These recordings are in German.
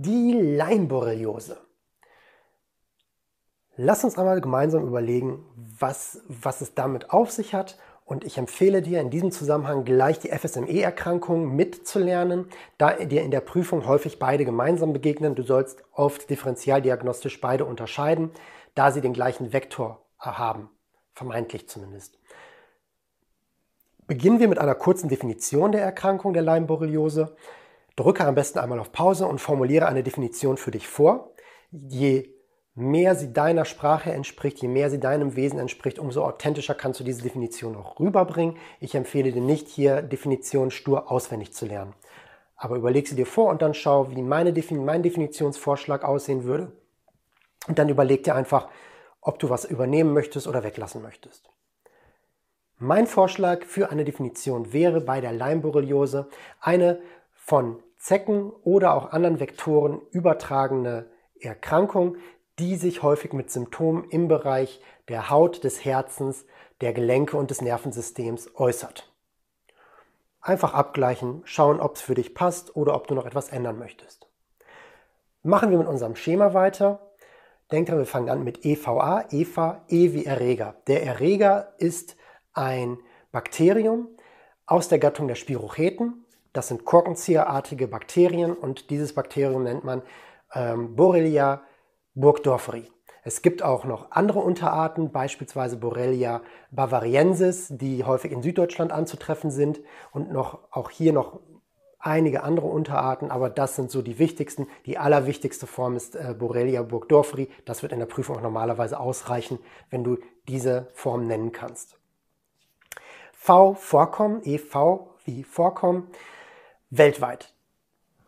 Die Leimborreliose. Lass uns einmal gemeinsam überlegen, was, was es damit auf sich hat. Und ich empfehle dir in diesem Zusammenhang gleich die FSME-Erkrankung mitzulernen, da dir in der Prüfung häufig beide gemeinsam begegnen. Du sollst oft differentialdiagnostisch beide unterscheiden, da sie den gleichen Vektor haben, vermeintlich zumindest. Beginnen wir mit einer kurzen Definition der Erkrankung der Leimborreliose. Drücke am besten einmal auf Pause und formuliere eine Definition für dich vor. Je mehr sie deiner Sprache entspricht, je mehr sie deinem Wesen entspricht, umso authentischer kannst du diese Definition auch rüberbringen. Ich empfehle dir nicht, hier Definitionen stur auswendig zu lernen. Aber überleg sie dir vor und dann schau, wie meine Defin mein Definitionsvorschlag aussehen würde. Und dann überleg dir einfach, ob du was übernehmen möchtest oder weglassen möchtest. Mein Vorschlag für eine Definition wäre bei der Leimborreliose eine von Zecken oder auch anderen Vektoren übertragene Erkrankung, die sich häufig mit Symptomen im Bereich der Haut, des Herzens, der Gelenke und des Nervensystems äußert. Einfach abgleichen, schauen, ob es für dich passt oder ob du noch etwas ändern möchtest. Machen wir mit unserem Schema weiter. Denk dran, wir fangen an mit EVA, EVA, E wie Erreger. Der Erreger ist ein Bakterium aus der Gattung der Spirocheten das sind korkenzieherartige Bakterien und dieses Bakterium nennt man ähm, Borrelia burgdorferi. Es gibt auch noch andere Unterarten, beispielsweise Borrelia bavariensis, die häufig in Süddeutschland anzutreffen sind und noch, auch hier noch einige andere Unterarten, aber das sind so die wichtigsten. Die allerwichtigste Form ist äh, Borrelia burgdorferi. Das wird in der Prüfung auch normalerweise ausreichen, wenn du diese Form nennen kannst. V Vorkommen, EV wie Vorkommen weltweit.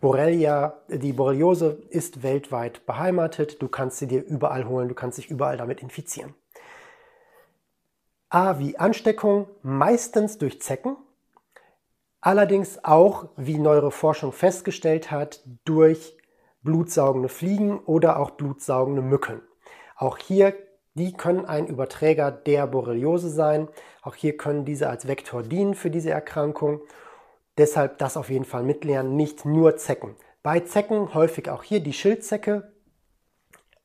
Borrelia, die Borreliose ist weltweit beheimatet. Du kannst sie dir überall holen, du kannst dich überall damit infizieren. A wie Ansteckung, meistens durch Zecken, allerdings auch, wie neuere Forschung festgestellt hat, durch blutsaugende Fliegen oder auch blutsaugende Mücken. Auch hier, die können ein Überträger der Borreliose sein. Auch hier können diese als Vektor dienen für diese Erkrankung Deshalb das auf jeden Fall mitlernen, nicht nur Zecken. Bei Zecken häufig auch hier die Schildzecke,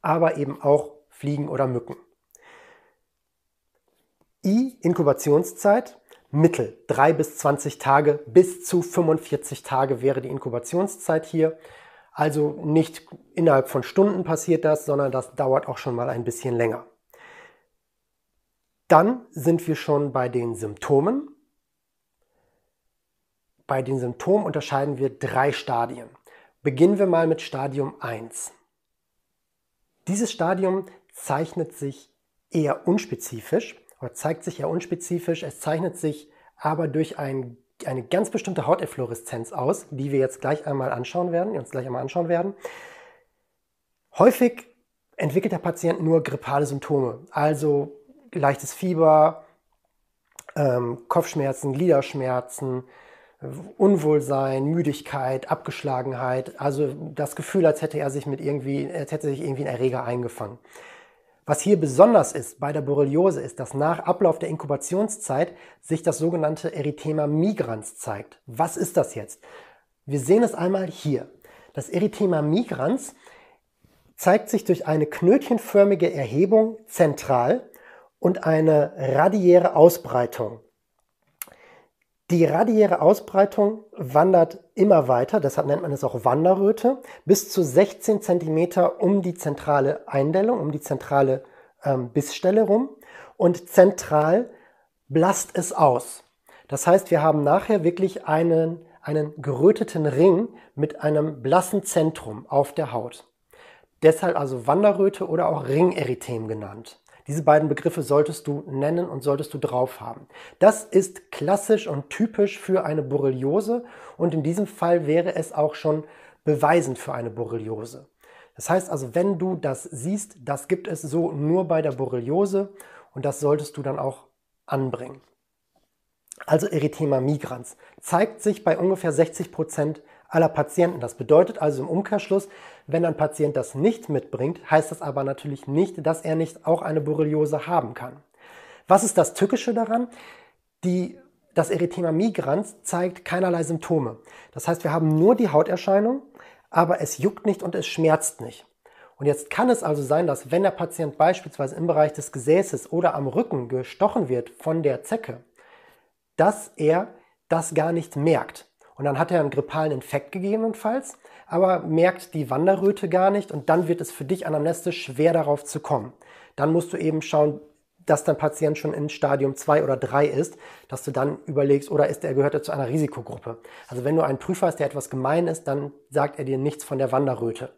aber eben auch Fliegen oder Mücken. I, Inkubationszeit, Mittel 3 bis 20 Tage, bis zu 45 Tage wäre die Inkubationszeit hier. Also nicht innerhalb von Stunden passiert das, sondern das dauert auch schon mal ein bisschen länger. Dann sind wir schon bei den Symptomen. Bei den Symptomen unterscheiden wir drei Stadien. Beginnen wir mal mit Stadium 1. Dieses Stadium zeichnet sich eher unspezifisch oder zeigt sich eher unspezifisch. Es zeichnet sich aber durch ein, eine ganz bestimmte Hauteffloreszenz aus, die wir jetzt gleich einmal anschauen werden, uns gleich einmal anschauen werden. Häufig entwickelt der Patient nur grippale Symptome, also leichtes Fieber, ähm, Kopfschmerzen, Gliederschmerzen, Unwohlsein, Müdigkeit, Abgeschlagenheit, also das Gefühl, als hätte er sich mit irgendwie, als hätte sich irgendwie ein Erreger eingefangen. Was hier besonders ist bei der Borreliose ist, dass nach Ablauf der Inkubationszeit sich das sogenannte Erythema migrans zeigt. Was ist das jetzt? Wir sehen es einmal hier. Das Erythema migrans zeigt sich durch eine knötchenförmige Erhebung zentral und eine radiäre Ausbreitung die radiäre Ausbreitung wandert immer weiter, deshalb nennt man es auch Wanderröte, bis zu 16 cm um die zentrale Eindellung, um die zentrale ähm, Bissstelle rum und zentral blast es aus. Das heißt, wir haben nachher wirklich einen, einen geröteten Ring mit einem blassen Zentrum auf der Haut. Deshalb also Wanderröte oder auch Ringerythem genannt. Diese beiden Begriffe solltest du nennen und solltest du drauf haben. Das ist klassisch und typisch für eine Borreliose und in diesem Fall wäre es auch schon beweisend für eine Borreliose. Das heißt also, wenn du das siehst, das gibt es so nur bei der Borreliose und das solltest du dann auch anbringen. Also Erythema migrans zeigt sich bei ungefähr 60 Prozent aller Patienten. Das bedeutet also im Umkehrschluss, wenn ein Patient das nicht mitbringt, heißt das aber natürlich nicht, dass er nicht auch eine Borreliose haben kann. Was ist das Tückische daran? Die, das Erythema migrans zeigt keinerlei Symptome. Das heißt, wir haben nur die Hauterscheinung, aber es juckt nicht und es schmerzt nicht. Und jetzt kann es also sein, dass wenn der Patient beispielsweise im Bereich des Gesäßes oder am Rücken gestochen wird von der Zecke, dass er das gar nicht merkt. Und dann hat er einen grippalen Infekt gegebenenfalls, aber merkt die Wanderröte gar nicht und dann wird es für dich anamnestisch schwer darauf zu kommen. Dann musst du eben schauen, dass dein Patient schon in Stadium 2 oder 3 ist, dass du dann überlegst, oder ist er, gehört er zu einer Risikogruppe. Also wenn du einen Prüfer hast, der etwas gemein ist, dann sagt er dir nichts von der Wanderröte.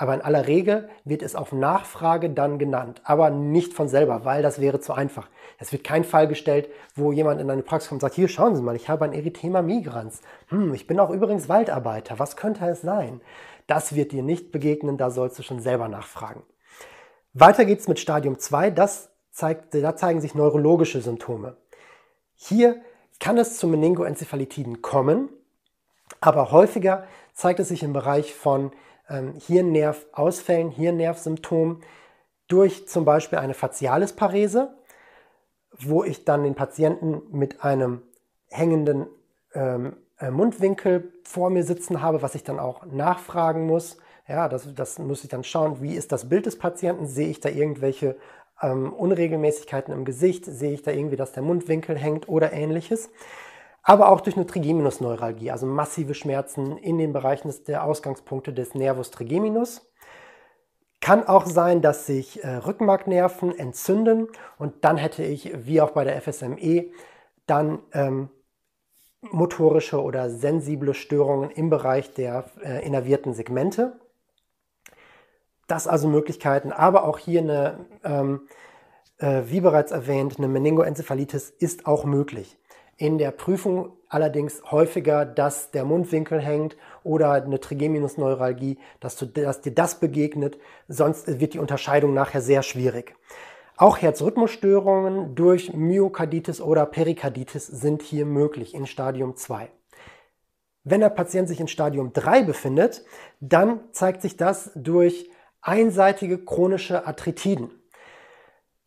Aber in aller Regel wird es auf Nachfrage dann genannt, aber nicht von selber, weil das wäre zu einfach. Es wird kein Fall gestellt, wo jemand in eine Praxis kommt und sagt, hier schauen Sie mal, ich habe ein Erythema migrans. Hm, ich bin auch übrigens Waldarbeiter. Was könnte es sein? Das wird dir nicht begegnen, da sollst du schon selber nachfragen. Weiter geht's mit Stadium 2. Das zeigt, da zeigen sich neurologische Symptome. Hier kann es zu Meningoenzephalitiden kommen, aber häufiger zeigt es sich im Bereich von ähm, Hirnnervausfällen, Hirnnervsymptomen durch zum Beispiel eine Facialisparese, wo ich dann den Patienten mit einem hängenden ähm, äh, Mundwinkel vor mir sitzen habe, was ich dann auch nachfragen muss. Ja, das, das muss ich dann schauen, wie ist das Bild des Patienten? Sehe ich da irgendwelche ähm, Unregelmäßigkeiten im Gesicht? Sehe ich da irgendwie, dass der Mundwinkel hängt oder ähnliches? Aber auch durch eine Trigeminusneuralgie, also massive Schmerzen in den Bereichen der Ausgangspunkte des Nervus trigeminus. Kann auch sein, dass sich äh, Rückenmarknerven entzünden und dann hätte ich, wie auch bei der FSME, dann ähm, motorische oder sensible Störungen im Bereich der äh, innervierten Segmente. Das also Möglichkeiten, aber auch hier eine, ähm, äh, wie bereits erwähnt, eine Meningoenzephalitis ist auch möglich in der Prüfung allerdings häufiger, dass der Mundwinkel hängt oder eine Trigeminusneuralgie, dass, du, dass dir das begegnet, sonst wird die Unterscheidung nachher sehr schwierig. Auch Herzrhythmusstörungen durch Myokarditis oder Perikarditis sind hier möglich in Stadium 2. Wenn der Patient sich in Stadium 3 befindet, dann zeigt sich das durch einseitige chronische Arthritiden.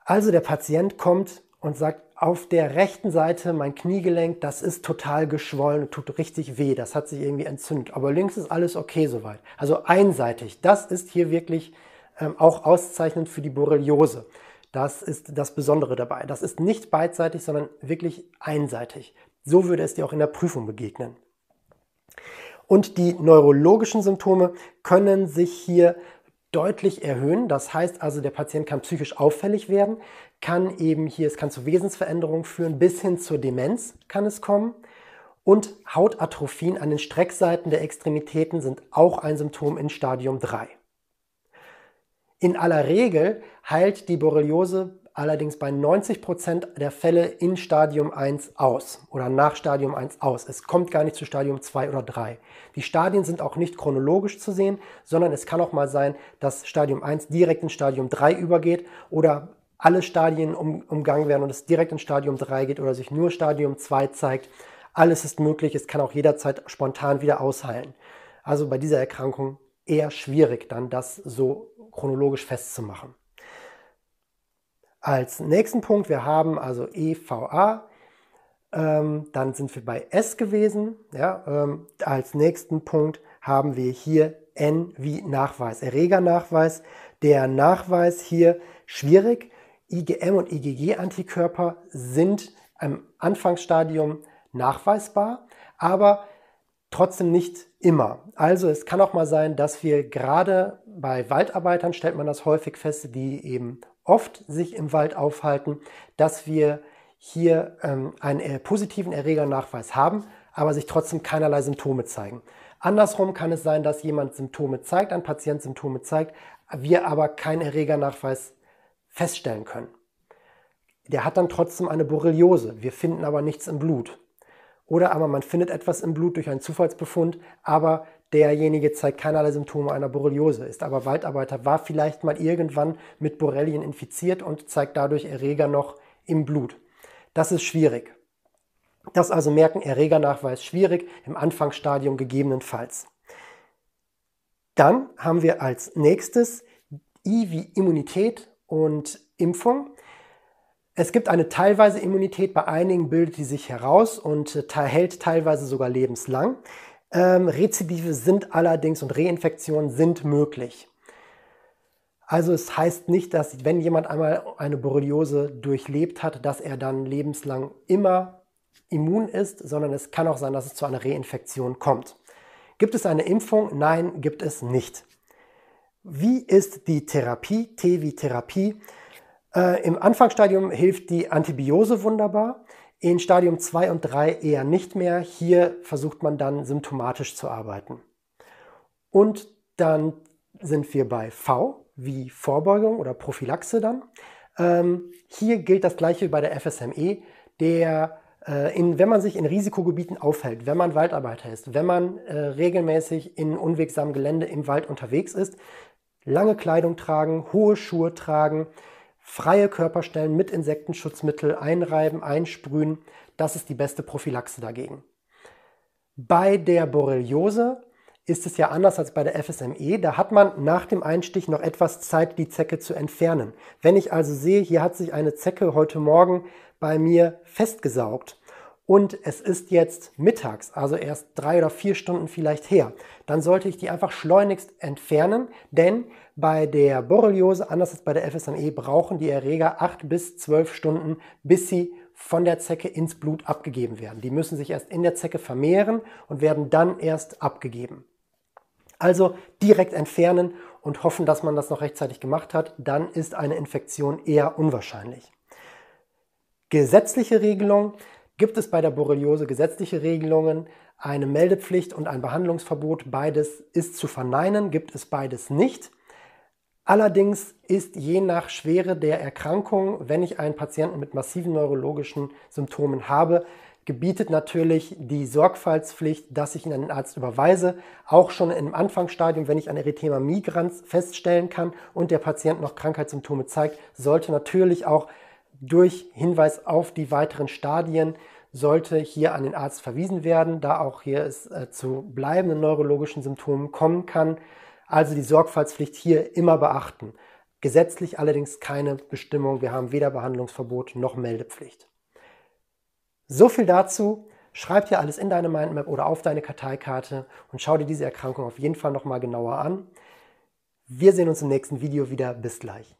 Also der Patient kommt und sagt, auf der rechten Seite mein Kniegelenk, das ist total geschwollen und tut richtig weh. Das hat sich irgendwie entzündet. Aber links ist alles okay soweit. Also einseitig. Das ist hier wirklich ähm, auch auszeichnend für die Borreliose. Das ist das Besondere dabei. Das ist nicht beidseitig, sondern wirklich einseitig. So würde es dir auch in der Prüfung begegnen. Und die neurologischen Symptome können sich hier deutlich erhöhen. Das heißt also, der Patient kann psychisch auffällig werden, kann eben hier, es kann zu Wesensveränderungen führen, bis hin zur Demenz kann es kommen. Und Hautatrophien an den Streckseiten der Extremitäten sind auch ein Symptom in Stadium 3. In aller Regel heilt die Borreliose allerdings bei 90 Prozent der Fälle in Stadium 1 aus oder nach Stadium 1 aus. Es kommt gar nicht zu Stadium 2 oder 3. Die Stadien sind auch nicht chronologisch zu sehen, sondern es kann auch mal sein, dass Stadium 1 direkt in Stadium 3 übergeht oder alle Stadien um, umgangen werden und es direkt in Stadium 3 geht oder sich nur Stadium 2 zeigt. Alles ist möglich, es kann auch jederzeit spontan wieder ausheilen. Also bei dieser Erkrankung eher schwierig, dann das so chronologisch festzumachen. Als nächsten Punkt, wir haben also EVA, ähm, dann sind wir bei S gewesen. Ja, ähm, als nächsten Punkt haben wir hier N wie Nachweis, Erregernachweis. Der Nachweis hier schwierig. IgM und IgG-Antikörper sind im Anfangsstadium nachweisbar, aber trotzdem nicht immer. Also es kann auch mal sein, dass wir gerade bei Waldarbeitern, stellt man das häufig fest, die eben oft sich im Wald aufhalten, dass wir hier ähm, einen äh, positiven Erregernachweis haben, aber sich trotzdem keinerlei Symptome zeigen. Andersrum kann es sein, dass jemand Symptome zeigt, ein Patient Symptome zeigt, wir aber keinen Erregernachweis feststellen können. Der hat dann trotzdem eine Borreliose. Wir finden aber nichts im Blut. Oder aber man findet etwas im Blut durch einen Zufallsbefund, aber derjenige zeigt keinerlei Symptome einer Borreliose, ist aber Waldarbeiter, war vielleicht mal irgendwann mit Borrelien infiziert und zeigt dadurch Erreger noch im Blut. Das ist schwierig. Das also merken, Erregernachweis schwierig, im Anfangsstadium gegebenenfalls. Dann haben wir als nächstes I wie Immunität und Impfung. Es gibt eine teilweise Immunität, bei einigen bildet die sich heraus und hält teilweise sogar lebenslang. Ähm, Rezidive sind allerdings und Reinfektionen sind möglich. Also es heißt nicht, dass wenn jemand einmal eine Borreliose durchlebt hat, dass er dann lebenslang immer immun ist, sondern es kann auch sein, dass es zu einer Reinfektion kommt. Gibt es eine Impfung? Nein, gibt es nicht. Wie ist die Therapie? T wie Therapie. Äh, Im Anfangsstadium hilft die Antibiose wunderbar. In Stadium 2 und 3 eher nicht mehr. Hier versucht man dann symptomatisch zu arbeiten. Und dann sind wir bei V wie Vorbeugung oder Prophylaxe dann. Ähm, hier gilt das gleiche wie bei der FSME. Der, äh, in, wenn man sich in Risikogebieten aufhält, wenn man Waldarbeiter ist, wenn man äh, regelmäßig in unwegsamem Gelände im Wald unterwegs ist, lange Kleidung tragen, hohe Schuhe tragen, freie Körperstellen mit Insektenschutzmittel einreiben, einsprühen, das ist die beste Prophylaxe dagegen. Bei der Borreliose ist es ja anders als bei der FSME. Da hat man nach dem Einstich noch etwas Zeit, die Zecke zu entfernen. Wenn ich also sehe, hier hat sich eine Zecke heute Morgen bei mir festgesaugt und es ist jetzt mittags, also erst drei oder vier Stunden vielleicht her, dann sollte ich die einfach schleunigst entfernen, denn bei der Borreliose, anders als bei der FSME, brauchen die Erreger acht bis zwölf Stunden, bis sie von der Zecke ins Blut abgegeben werden. Die müssen sich erst in der Zecke vermehren und werden dann erst abgegeben. Also direkt entfernen und hoffen, dass man das noch rechtzeitig gemacht hat, dann ist eine Infektion eher unwahrscheinlich. Gesetzliche Regelung gibt es bei der Borreliose gesetzliche Regelungen, eine Meldepflicht und ein Behandlungsverbot. Beides ist zu verneinen, gibt es beides nicht. Allerdings ist je nach Schwere der Erkrankung, wenn ich einen Patienten mit massiven neurologischen Symptomen habe, gebietet natürlich die Sorgfaltspflicht, dass ich ihn an den Arzt überweise, auch schon im Anfangsstadium, wenn ich ein Erythema migrans feststellen kann und der Patient noch Krankheitssymptome zeigt, sollte natürlich auch durch Hinweis auf die weiteren Stadien sollte hier an den Arzt verwiesen werden, da auch hier es äh, zu bleibenden neurologischen Symptomen kommen kann. Also die Sorgfaltspflicht hier immer beachten. Gesetzlich allerdings keine Bestimmung. Wir haben weder Behandlungsverbot noch Meldepflicht. So viel dazu. Schreib dir alles in deine Mindmap oder auf deine Karteikarte und schau dir diese Erkrankung auf jeden Fall nochmal genauer an. Wir sehen uns im nächsten Video wieder. Bis gleich.